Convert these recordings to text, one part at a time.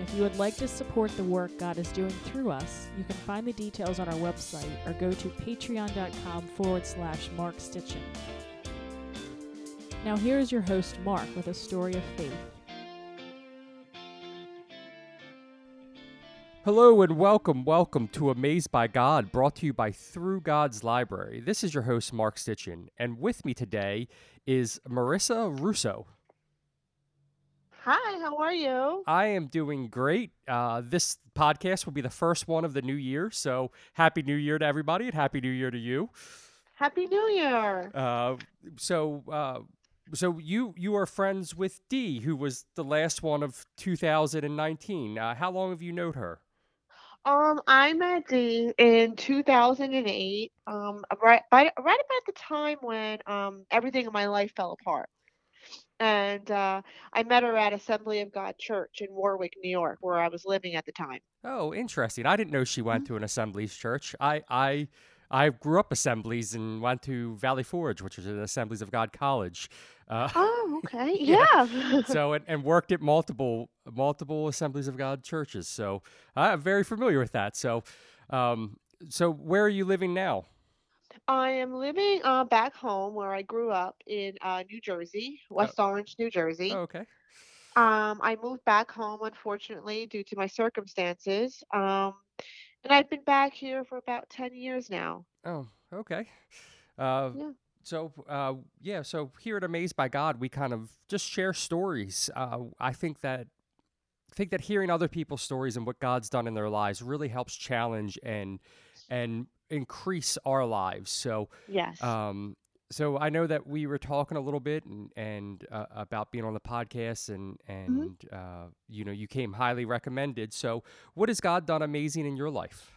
If you would like to support the work God is doing through us, you can find the details on our website or go to patreon.com forward slash Mark Stitchin. Now, here is your host, Mark, with a story of faith. Hello and welcome, welcome to Amazed by God, brought to you by Through God's Library. This is your host, Mark Stitchin, and with me today is Marissa Russo. Hi, how are you? I am doing great. Uh, this podcast will be the first one of the new year, so happy New Year to everybody, and happy New Year to you. Happy New Year. Uh, so, uh, so you you are friends with Dee, who was the last one of 2019. Uh, how long have you known her? Um, I met Dee in 2008, um, right, right, right about the time when um, everything in my life fell apart. And uh, I met her at Assembly of God Church in Warwick, New York, where I was living at the time. Oh, interesting. I didn't know she went to an Assemblies church. I I I grew up Assemblies and went to Valley Forge, which is an Assemblies of God college. Uh, Oh, okay. Yeah. Yeah. so and, and worked at multiple multiple Assemblies of God churches. So I'm very familiar with that. So, um, so where are you living now? I am living uh, back home where I grew up in uh, New Jersey, West Orange, New Jersey. Oh, okay. Um, I moved back home, unfortunately, due to my circumstances. Um, and I've been back here for about 10 years now. Oh, okay. Uh, Yeah. So, uh, yeah, so here at Amazed by God, we kind of just share stories. Uh, I think that I think that hearing other people's stories and what God's done in their lives really helps challenge and and increase our lives. So, Yes. um, so I know that we were talking a little bit and, and uh, about being on the podcast, and and uh, you know you came highly recommended. So, what has God done amazing in your life?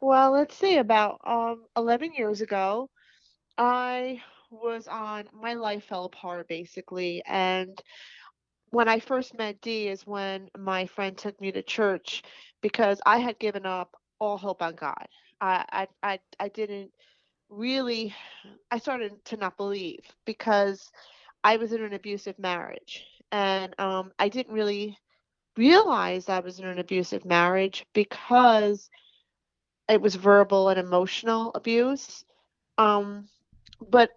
Well, let's see, about um, 11 years ago, I was on, my life fell apart basically. And when I first met Dee is when my friend took me to church because I had given up all hope on God. I, I, I, didn't really, I started to not believe because I was in an abusive marriage. And um, I didn't really realize I was in an abusive marriage because it was verbal and emotional abuse. Um, but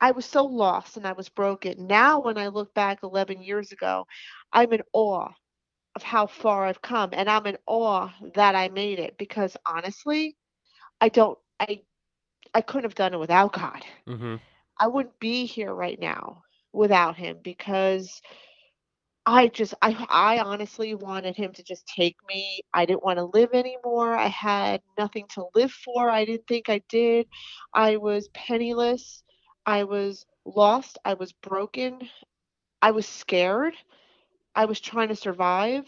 I was so lost and I was broken. Now, when I look back 11 years ago, I'm in awe of how far I've come, and I'm in awe that I made it because honestly, I don't, I, I couldn't have done it without God. Mm-hmm. I wouldn't be here right now without Him because I just, I, I honestly wanted Him to just take me. I didn't want to live anymore. I had nothing to live for. I didn't think I did. I was penniless. I was lost. I was broken. I was scared. I was trying to survive.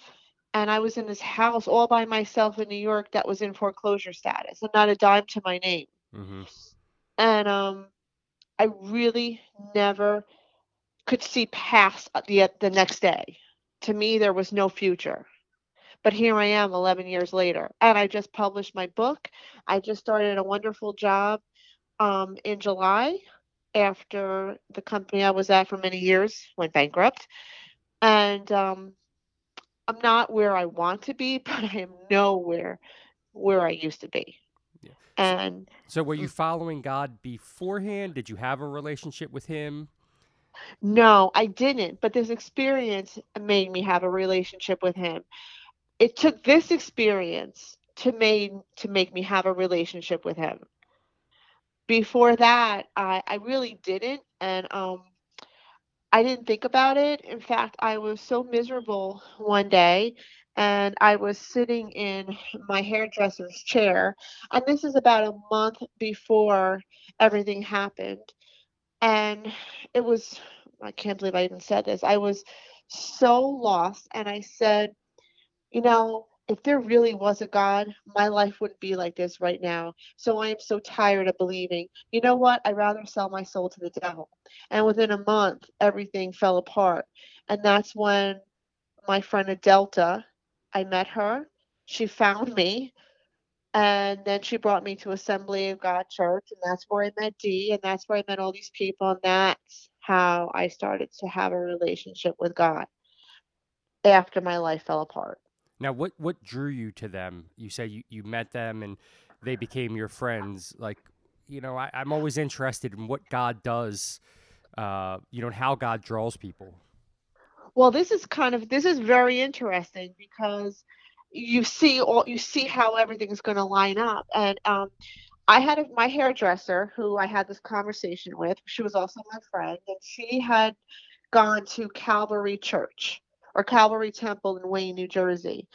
And I was in this house all by myself in New York that was in foreclosure status and not a dime to my name. Mm-hmm. And um, I really never could see past the the next day. To me, there was no future. But here I am 11 years later, and I just published my book. I just started a wonderful job um, in July after the company I was at for many years went bankrupt. And um, I'm not where I want to be, but I am nowhere where I used to be. Yeah. And So, were you Mm. following God beforehand? Did you have a relationship with Him? No, I didn't, but this experience made me have a relationship with him. It took this experience to made to make me have a relationship with him. Before that, I I really didn't, and um I didn't think about it. In fact, I was so miserable one day, and I was sitting in my hairdresser's chair, and this is about a month before everything happened. And it was, I can't believe I even said this. I was so lost, and I said, you know, if there really was a God, my life wouldn't be like this right now. So I am so tired of believing. You know what? I'd rather sell my soul to the devil. And within a month, everything fell apart. And that's when my friend Adelta, I met her. She found me. And then she brought me to Assembly of God Church. And that's where I met Dee. And that's where I met all these people. And that's how I started to have a relationship with God after my life fell apart. Now, what what drew you to them? You said you, you met them and they became your friends. Like, you know, I, I'm always interested in what God does, uh, you know, how God draws people. Well, this is kind of this is very interesting because you see all you see how everything's going to line up, and um, I had a, my hairdresser who I had this conversation with. She was also my friend, and she had gone to Calvary Church or Calvary Temple in Wayne, New Jersey.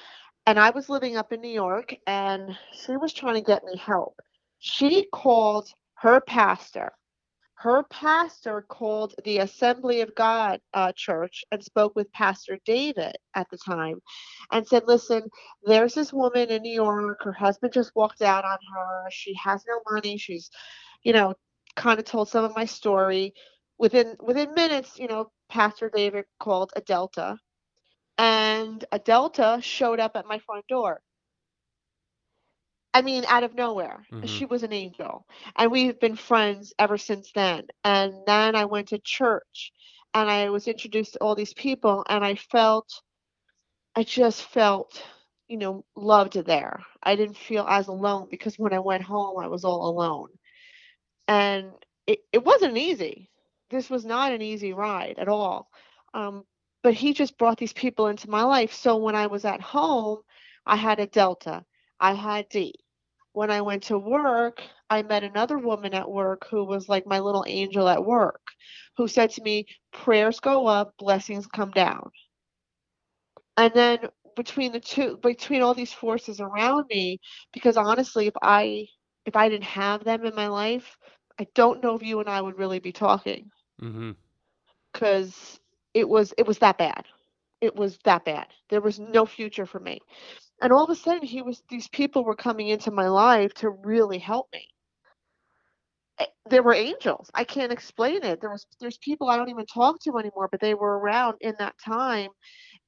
And I was living up in New York and she was trying to get me help. She called her pastor. Her pastor called the Assembly of God uh, church and spoke with Pastor David at the time and said, Listen, there's this woman in New York. Her husband just walked out on her. She has no money. She's, you know, kind of told some of my story. Within within minutes, you know, Pastor David called Adelta and Adelta showed up at my front door. I mean, out of nowhere. Mhm. She was an angel. And we've been friends ever since then. And then I went to church and I was introduced to all these people and I felt, I just felt, you know, loved there. I didn't feel as alone because when I went home, I was all alone. And it, it wasn't easy. This was not an easy ride at all. Um, but he just brought these people into my life. So when I was at home, I had Adelta, I had Dee. When I went to work, I met another woman at work who was like my little angel at work, who said to me, Prayers go up, blessings come down. And then between the two, between all these forces around me, because honestly, if I if I didn't have them in my life, I don't know if you and I would really be talking Mm-hmm. It was it was that bad. It was that bad. There was no future for me. And all of a sudden he was these people were coming into my life to really help me. Eh, There were angels. I can't explain it. There was there's people I don't even talk to anymore, but they were around in that time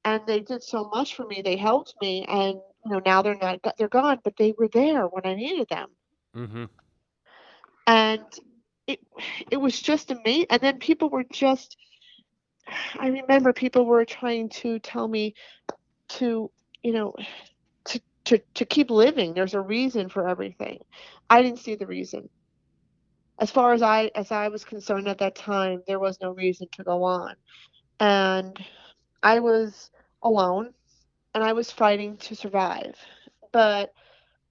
and they did so much for me. They helped me and you know now they're not they're gone, but they were there when I needed them Mm-hmm. and it it was just amazing and then people were just i remember people were trying to tell me to you know to to, to keep living. There's a reason for everything. I didn't see the reason. As far as i as i was concerned at that time there was no reason to go on. And i was alone and i was fighting to survive. But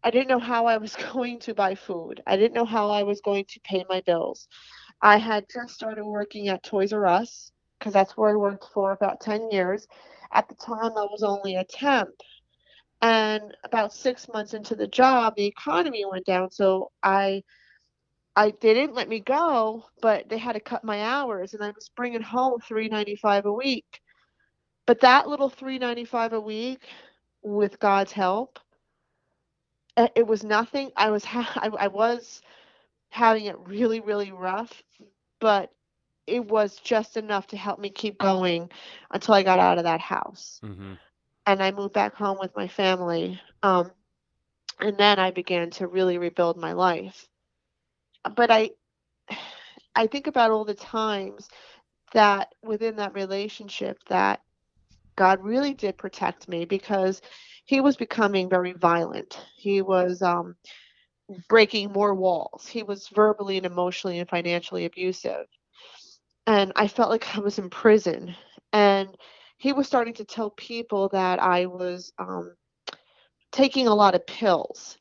I didn't know how I was going to buy food. I didn't know how I was going to pay my bills. I had just started working at Toys R Us because that's where I worked for about 10 years. At the time, I was only a temp. And about six months into the job, the economy went down. So I, I they didn't let me go, but they had to cut my hours, and I was bringing home 3.95 a week. But that little 3.95 a week, with God's help, uh, it was nothing. I was ha- I, I was having it really really rough, but it was just enough to help me keep going until I got out of that house. Mm-hmm. And I moved back home with my family. Um, and then I began to really rebuild my life. But I I think about all the times that within that relationship that God really did protect me because he was becoming very violent. He was um, breaking more walls. He was verbally and emotionally and financially abusive. And I felt like I was in prison. And he was starting to tell people that I was um, taking a lot of pills.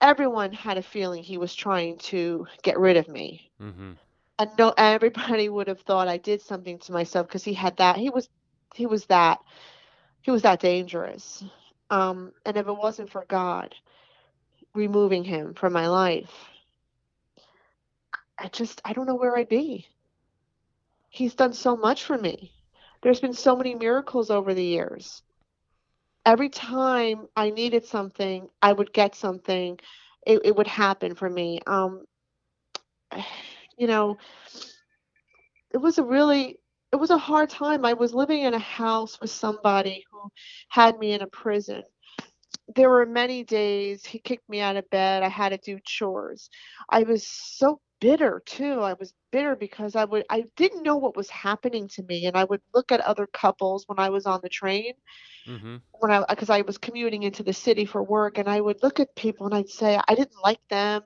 Everyone had a feeling he was trying to get rid of me. Mm-hmm. And no everybody would have thought I did something to myself because he had that he was he was that he was that dangerous. Um, and if it wasn't for God removing him from my life, I just I don't know where I'd be. He's done so much for me. There's been so many miracles over the years. every time I needed something, I would get something. It, it would happen for me. Um, you know, it was a really it was a hard time. I was living in a house with somebody who had me in a prison. There were many days he kicked me out of bed. I had to do chores. I was so bitter too. I was bitter because I would I didn't know what was happening to me and I would look at other couples when I was on the train Mm-hmm. when I because I was commuting into the city for work and I would look at people and I'd say I didn't like them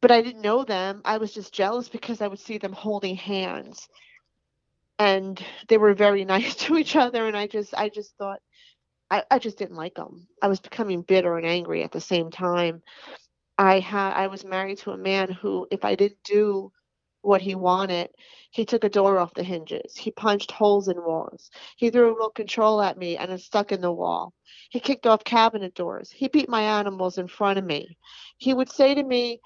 but I didn't know them. I was just jealous because I would see them holding hands and they were very nice to each other and I just I just thought I, I just didn't like them. I was becoming bitter and angry at the same time. I had I was married to a man who if I didn't do what he wanted, he took a door off the hinges. He punched holes in walls. He threw a remote control at me and it stuck in the wall. He kicked off cabinet doors. He beat my animals in front of me. He would say to me,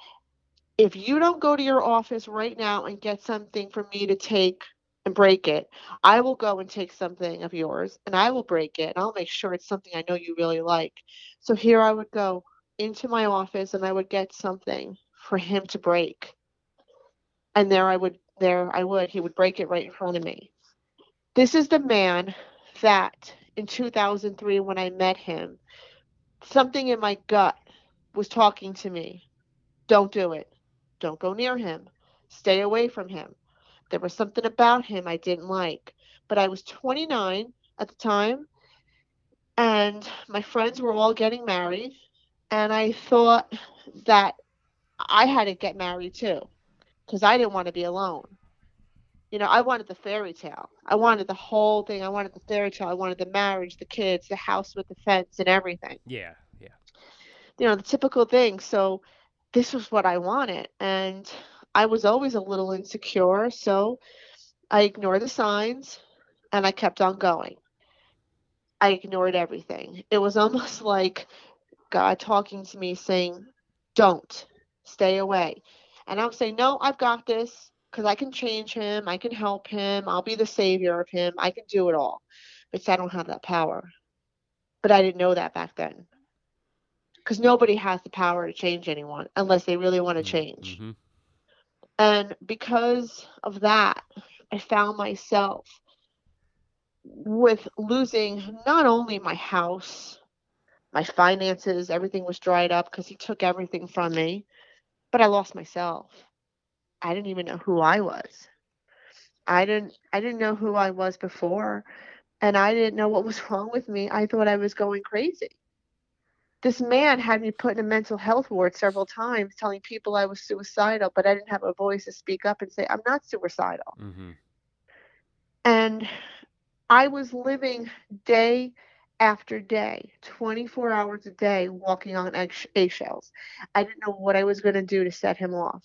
if you don't go to your office right now and get something for me to take and break it, I will go and take something of yours and I will break it and I'll make sure it's something I know you really like. So here I would go into my office and I would get something for him to break. And there I would there I would he would break it right in front of me. This is the man that in 2003 when I met him something in my gut was talking to me. Don't do it. Don't go near him. Stay away from him. There was something about him I didn't like. But I was 29 at the time, and my friends were all getting married, and I thought that I had to get married too, because I didn't want to be alone. You know, I wanted the fairy tale. I wanted the whole thing. I wanted the fairy tale. I wanted the marriage, the kids, the house with the fence, and everything Yeah, yeah. you know, the typical thing. So this was what I wanted. And I was always a little insecure. So I ignored the signs and I kept on going. I ignored everything. It was almost like God talking to me saying, Don't stay away. And I would say, No, I've got this because I can change him. I can help him. I'll be the savior of him. I can do it all. But I don't have that power. But I didn't know that back then because nobody has the power to change anyone unless they really want to change. Mm-hmm. And because of that, I found myself with losing not only my house, my finances, everything was dried up because he took everything from me, but I lost myself. I didn't even know who I was. I didn't I didn't know who I was before and I didn't know what was wrong with me. I thought I was going crazy this man had me put in a mental health ward several times telling people I was suicidal, but I didn't have a voice to speak up and say, I'm not suicidal. Mm-hmm. And I was living day after day, 24 hours a day, walking on egg- eggshells. I didn't know what I was going to do to set him off.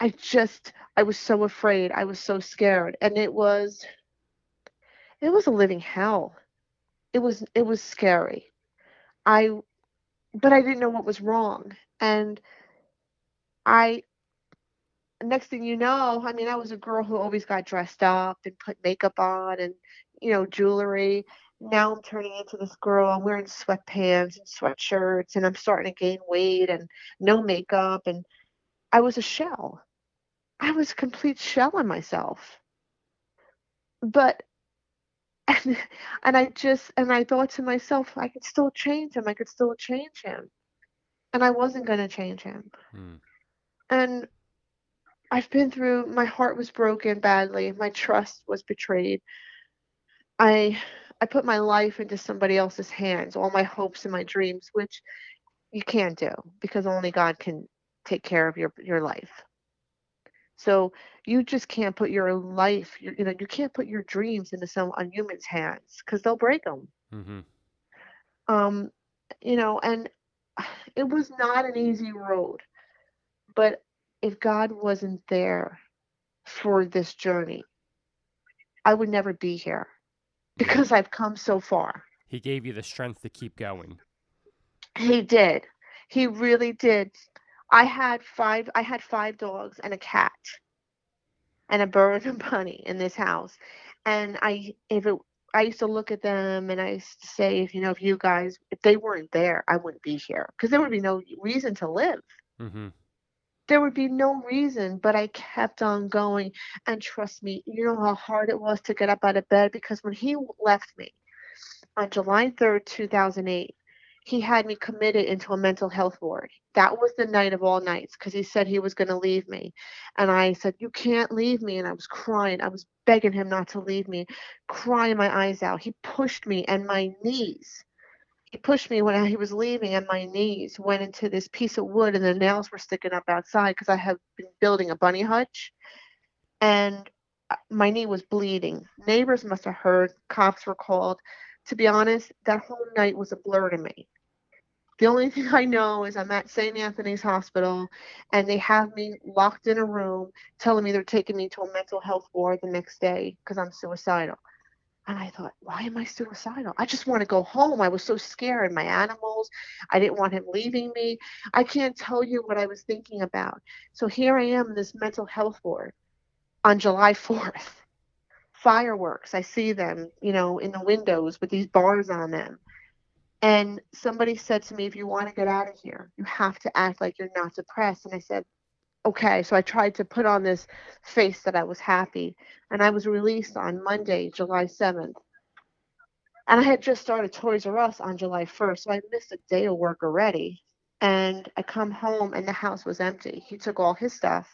I just, I was so afraid. I was so scared. And it was, it was a living hell. It was, it was scary. I but I didn't know what was wrong. And I, next thing you know, I mean, I was a girl who always got dressed up and put makeup on and, you know, jewelry. Now I'm turning into this girl. I'm wearing sweatpants and sweatshirts and I'm starting to gain weight and no makeup. And I was a shell. I was a complete shell in myself. But and, and I just and I thought to myself, I could still change him. I could still change him, and I wasn't gonna change him. Mm. And I've been through. My heart was broken badly. My trust was betrayed. I I put my life into somebody else's hands, all my hopes and my dreams, which you can't do because only God can take care of your your life. So you just can't put your life, your, you know, you can't put your dreams into some on humans' hands because they'll break them. Mm-hmm. Um, you know, and it was not an easy road, but if God wasn't there for this journey, I would never be here because I've come so far. He gave you the strength to keep going. He did. He really did. I had five I had five dogs and a cat and a bird and a bunny in this house. And I if it I used to look at them and I used to say, if you know, if you guys, if they weren't there, I wouldn't be here because there would be no reason to live. Mm-hmm. There would be no reason, but I kept on going. And trust me, you know how hard it was to get up out of bed because when he left me on July 3rd, 2008, he had me committed into a mental health ward. That was the night of all nights because he said he was going to leave me. And I said, You can't leave me. And I was crying. I was begging him not to leave me, crying my eyes out. He pushed me, and my knees, he pushed me when he was leaving, and my knees went into this piece of wood, and the nails were sticking up outside because I have been building a bunny hutch. And uh, my knee was bleeding. Neighbors must have heard, cops were called to be honest, that whole night was a blur to me. The only thing I know is I'm at St. Anthony's Hospital and they have me locked in a room telling me they're taking me to a mental health ward the next day because I'm suicidal. And I thought, why am I suicidal? I just want to go home. I was so scared. My animals, I didn't want him leaving me. I can't tell you what I was thinking about. So here I am this mental health ward on July 4th fireworks. I see them, you know, in the windows with these bars on them. And somebody said to me, if you want to get out of here, you have to act like you're not depressed. And I said, okay. So I tried to put on this face that I was happy. And I was released on Monday, July 7th. And I had just started Toys R Us on July 1st. So I missed a day of work already. And I come home and the house was empty. He took all his stuff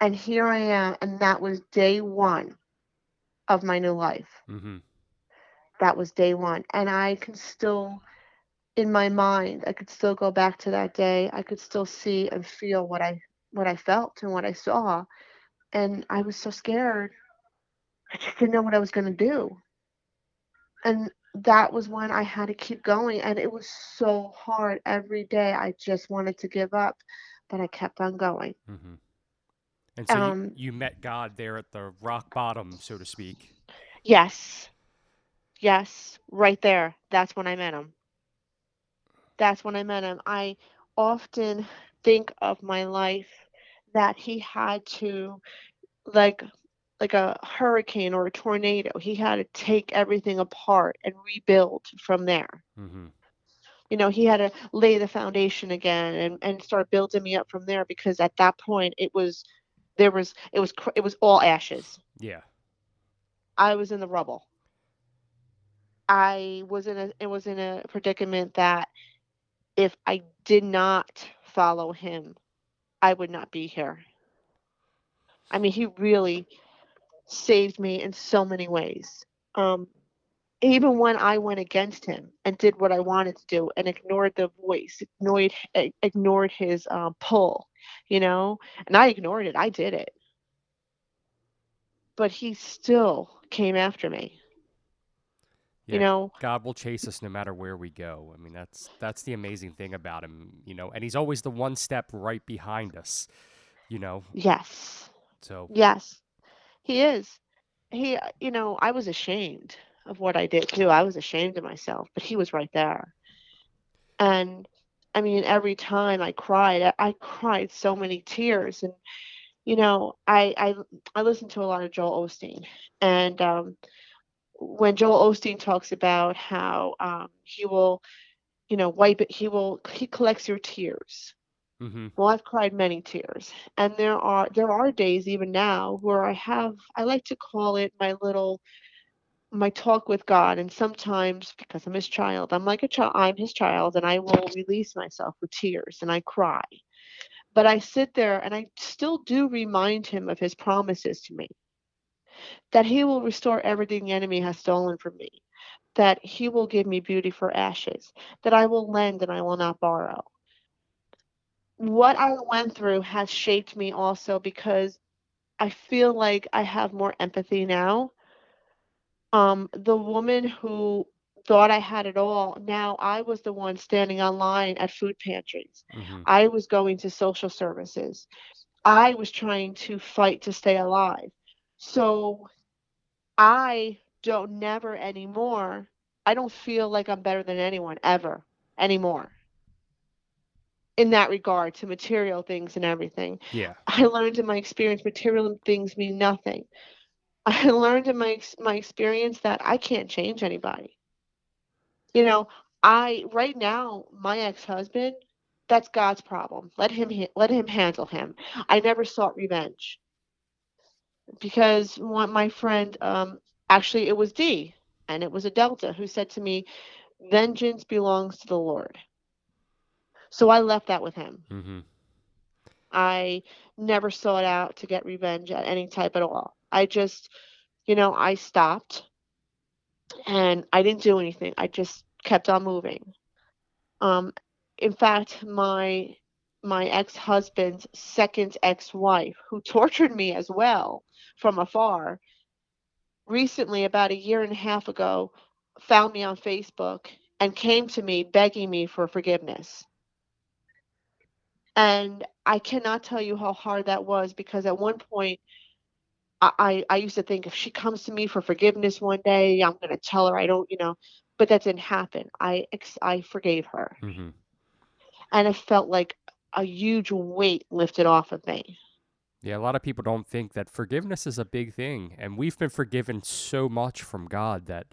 and here I am, and that was day one of my new life. Mm-hmm. That was day one, and I can still, in my mind, I could still go back to that day. I could still see and feel what I what I felt and what I saw, and I was so scared. I just didn't know what I was going to do, and that was when I had to keep going, and it was so hard every day. I just wanted to give up, but I kept on going. Mm-hmm. And so Um, you, you met God there at the rock bottom, so to speak. Yes. Yes, right there. That's when I met him. That's when I met him. I often think of my life that he had to like like a hurricane or a tornado. He had to take everything apart and rebuild from there. Mm-hmm. You know, he had to lay the foundation again and, and start building me up from there because at that point it was there was it was cr- it was all ashes. Yeah. I was in the rubble. I was in a it was in a predicament that if I did not follow him, I would not be here. I mean, he really saved me in so many ways. Um, even when I went against him and did what I wanted to do and ignored the voice, ignored ignored his um, pull, you know, and I ignored it. I did it, but he still came after me. Yeah, You know, God will chase us no matter where we go. I mean, that's that's the amazing thing about him, you know. And he's always the one step right behind us, you know. yes, So yes, he is. He, uh, you know, I was ashamed of what I did too. I was ashamed of myself, but he was right there. And I mean, every time I cried, I, I cried so many tears. And you know, I I I listened to a lot of Joel Osteen, and um, when Joel Osteen talks about how um, he will, you know, wipe it, he will he collects your tears. hmm Well, I've cried many tears, and there are there are days even now where I have I like to call it my little my talk with God, and sometimes because I'm His child, I'm like a child, I'm His child, and I will release myself with tears and I cry. But I sit there and I still do remind Him of His promises to me that He will restore everything the enemy has stolen from me, that He will give me beauty for ashes, that I will lend and I will not borrow what I went through has shaped me also because I feel like I have more empathy now. Um, the woman who thought I had it all, now I was the one standing online at food pantries. hmm I was going to social services. I was trying to fight to stay alive. So I don't never anymore. I don't feel like I'm better than anyone ever anymore in that regard to material things and everything. Yeah. I learned in my experience material things mean nothing. I learned in my my experience that I can't change anybody. You know, I right now my ex-husband, that's God's problem. Let him let him handle him. I never sought revenge because one my friend um actually it was Dee and it was Adelta who said to me, "Vengeance belongs to the Lord." So I left that with him. Mm-hmm. I never sought out to get revenge at any type at all. I just, you know, I stopped and I didn't do anything. I just kept on moving. Um, in fact, my my ex-husband's second ex-wife, who tortured me as well from afar, recently, about a year and a half ago, found me on Facebook and came to me begging me for forgiveness. And I cannot tell you how hard that was because at one point I, I, used to think if she comes to me for forgiveness one day, I'm gonna tell her I don't, you know, but that didn't happen. I ex- I forgave her, Mm-hmm. and it felt like a huge weight lifted off of me. Yeah, a lot of people don't think that forgiveness is a big thing, and we've been forgiven so much from God that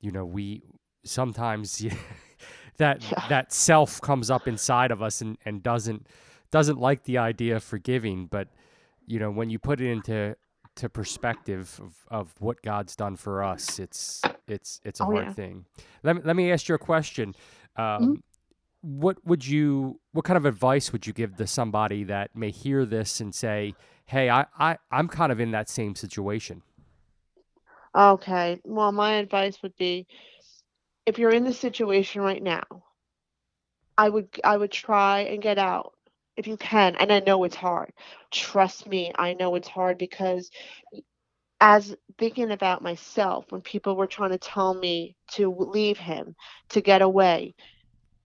you know we sometimes that Yeah. that self comes up inside of us and, and doesn't doesn't like the idea of forgiving, but you know when you put it into to perspective of, of what God's done for us, it's it's it's a Oh, hard yeah. thing. Let me, let me ask you a question. Um, What would you what kind of advice would you give to somebody that may hear this and say, "Hey, I, I I'm kind of in that same situation." Okay, well, my advice would be if you're in the situation right now, I would I would try and get out if you can. And I know it's hard. Trust me, I know it's hard because as thinking about myself when people were trying to tell me to leave him, to get away,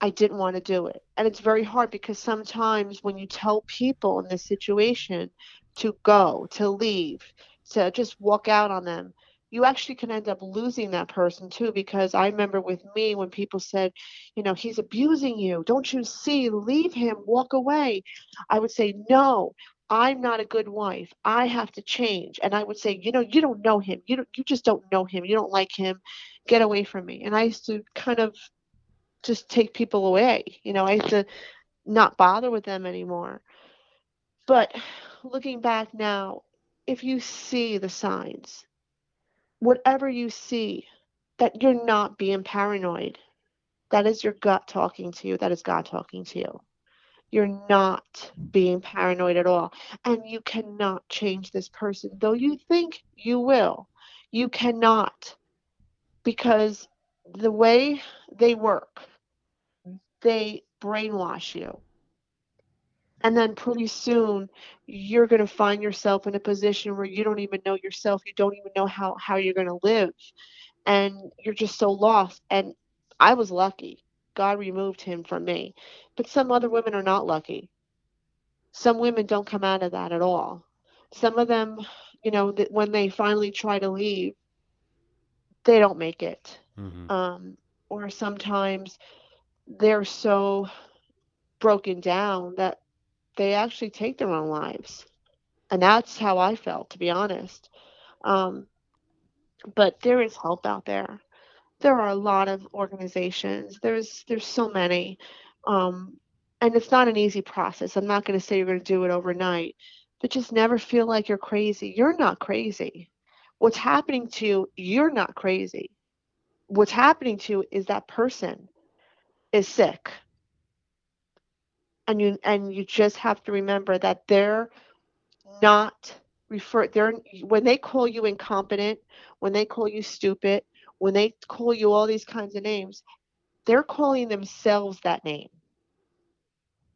I didn't want to do it. And it's very hard because sometimes when you tell people in this situation to go, to leave, to just walk out on them, you actually can end up losing that person too. Because I remember with me when people said, you know, he's abusing you. Don't you see? Leave him, walk away. I would say, no. I'm not a good wife. I have to change. And I would say, you know, you don't know him. You don't you just don't know him. You don't like him. Get away from me. And I used to kind of just take people away. You know, I used to not bother with them anymore. But looking back now, if you see the signs, whatever you see, that you're not being paranoid, that is your gut talking to you, that is God talking to you. You're not being paranoid at all. And you cannot change this person, though you think you will. You cannot. Because the way they work, mm-hmm. they brainwash you. And then pretty soon you're going to find yourself in a position where you don't even know yourself. You don't even know how, how you're going to live. And you're just so lost. And I was lucky. God removed him from me. But some other women are not lucky. Some women don't come out of that at all. Some of them, you know, that when they finally try to leave, they don't make it. Mm-hmm. Um, or sometimes they're so broken down that they actually take their own lives. And that's how I felt, to be honest. Um, but there is help out there. There are a lot of organizations. There's there's so many. Um, and it's not an easy process. I'm not going to say you're going to do it overnight, but just never feel like you're crazy. You're not crazy. What's happening to you, you're not crazy. What's happening to is that person is sick. And you and you just have to remember that they're not refer they're when they call you incompetent, when they call you stupid, when they call you all these kinds of names, they're calling themselves that name.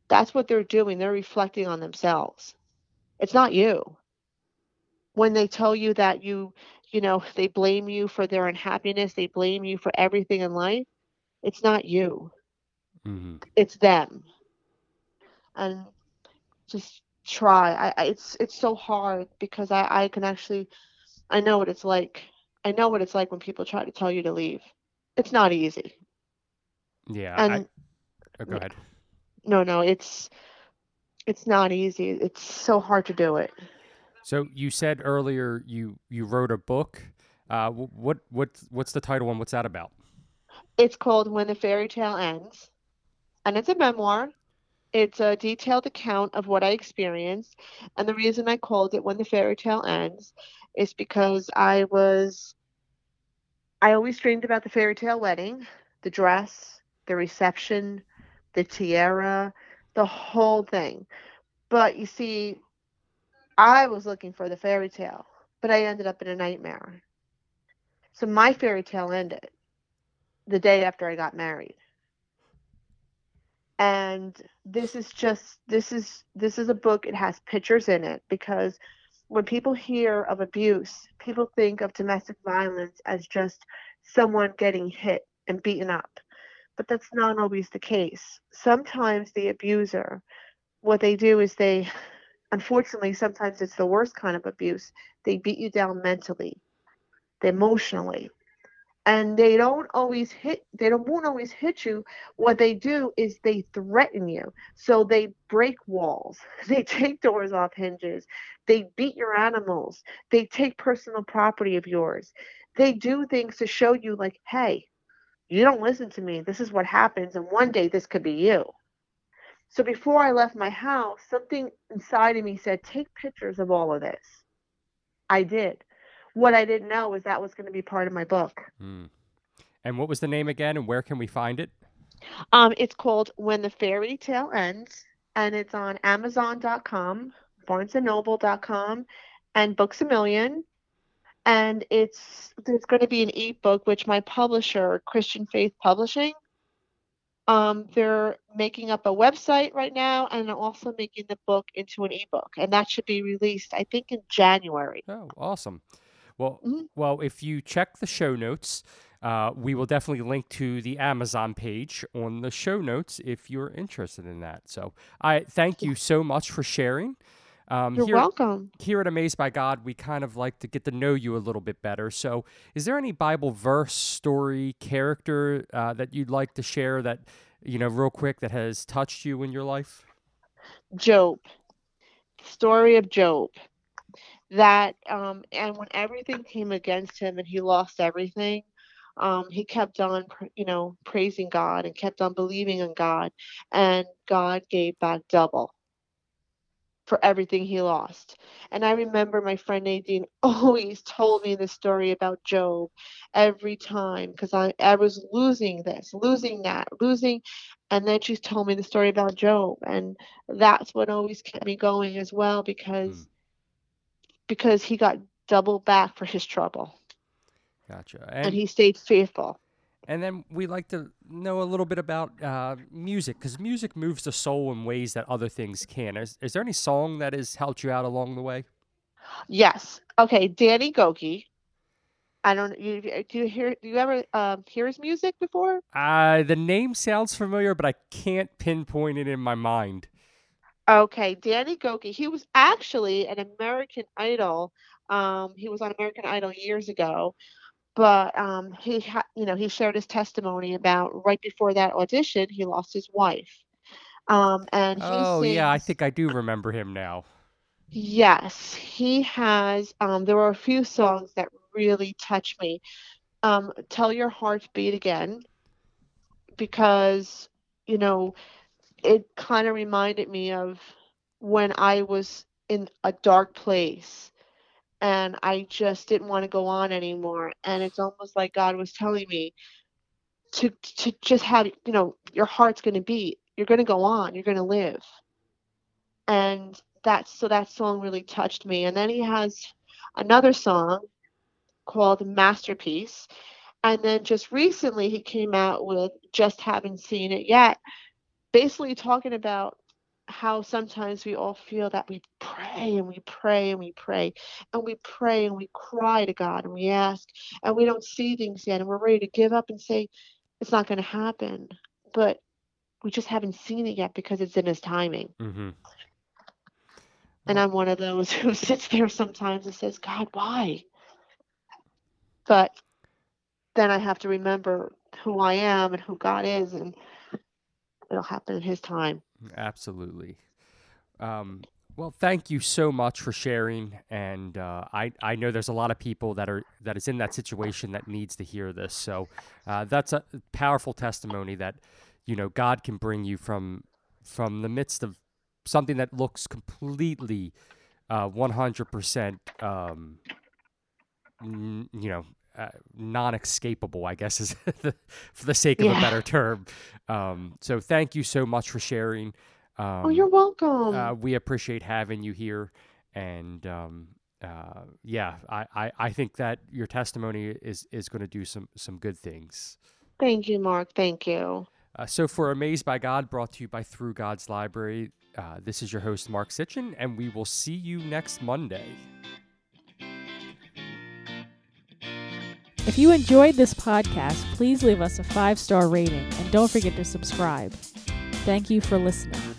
That's what they're doing. They're reflecting on themselves. It's not you. When they tell you that you, you know, they blame you for their unhappiness, they blame you for everything in life, it's not you. Mm-hmm. It's them. And just try. I, I it's it's so hard because I I can actually I know what it's like. I know what it's like when people try to tell you to leave. It's not easy. Yeah. And I, oh, go ahead. no, no, it's it's not easy. It's so hard to do it. So you said earlier you you wrote a book. Uh, what what what's the title and what's that about? It's called When the Fairy Tale Ends, and it's a memoir. It's a detailed account of what I experienced, and the reason I called it When the Fairy Tale Ends is because I was I always dreamed about the fairy tale wedding, the dress, the reception, the tiara, the whole thing. But you see, I was looking for the fairy tale, but I ended up in a nightmare. So my fairy tale ended the day after I got married. And this is just this is this is a book it has pictures in it because when people hear of abuse, people think of domestic violence as just someone getting hit and beaten up. But that's not always the case. Sometimes the abuser, what they do is they, unfortunately, sometimes it's the worst kind of abuse. They beat you down mentally, emotionally, and they don't always hit they don't won't always hit you. What they do is they threaten you. So they break walls. They take doors off hinges. They beat your animals. They take personal property of yours. They do things to show you like hey you don't listen to me. This is what happens. And one day this could be you so before i left my house something inside of me said take pictures of all of this i did what I didn't know was that was going to be part of my book. Mm. And what was the name again, and where can we find it? Um, it's called When the Fairy Tale Ends, and it's on Amazon.com, BarnesandNoble.com, and Books a Million. And it's there's going to be an ebook, which my publisher, Christian Faith Publishing, um, they're making up a website right now and also making the book into an ebook, and that should be released, I think, in January. Oh, awesome! Well, Mhm. well, if you check the show notes, uh, we will definitely link to the Amazon page on the show notes if you're interested in that. So I thank you so much for sharing. Um, You're here, welcome. here at Amazed by God, we kind of like to get to know you a little bit better. So, is there any Bible verse, story, character uh, that you'd like to share that, you know, real quick that has touched you in your life? Job, story of Job. That um, and when everything came against him and he lost everything, um, he kept on, you know, praising God and kept on believing in God, and God gave back double for everything he lost. And I remember my friend Nadine always told me the story about Job every time because I, I was losing this, losing that, losing. And then she told me the story about Job. And that's what always kept me going as well because Mm. because he got double back for his trouble Gotcha. and, And he stayed faithful. And then we like to know a little bit about uh, music because music moves the soul in ways that other things can. Is, is there any song that has helped you out along the way? Yes. Okay, Danny Gokey. I don't you do you hear do you ever um, hear his music before? Uh, the name sounds familiar, but I can't pinpoint it in my mind. Okay, Danny Gokey. He was actually an American Idol. Um, he was on American Idol years ago, but um, he ha- you know he shared his testimony about right before that audition he lost his wife. Um, and Oh, yeah, I think I do remember him now. Yes, he has. Um, there were a few songs that really touched me. Um, Tell Your Heart Beat Again, because, you know, it kind of reminded me of when I was in a dark place and I just didn't want to go on anymore. And it's almost like God was telling me to to just have, you know, your heart's going to beat. You're going to go on. You're going to live and that's so that song really touched me and then he has another song called masterpiece and then just recently he came out with just haven't seen it yet basically talking about how sometimes we all feel that we pray and we pray and we pray and we pray and we cry to God and we ask and we don't see things yet and we're ready to give up and say it's not going to happen but we just haven't seen it yet because it's in his timing Mm-hmm. and I'm one of those who sits there sometimes and says, God, why? But then I have to remember who I am and who God is, and it'll happen in His time. Absolutely. Um, Well, thank you so much for sharing, and uh, I I know there's a lot of people that are that is in that situation that needs to hear this. So uh, that's a powerful testimony that you know God can bring you from from the midst of something that looks completely uh, 100% um, you know uh, non-escapable i guess is the, for the sake of Yeah. a better term um, so thank you so much for sharing um, oh, you're welcome. uh, we appreciate having you here and um, uh, yeah I, I, I think that your testimony is is going to do some some good things Thank you, Mark. Thank you. uh, so for amazed by god brought to you by through god's library uh, this is your host mark sitchin and we will see you next monday If you enjoyed this podcast, please leave us a five star rating and don't forget to subscribe. Thank you for listening.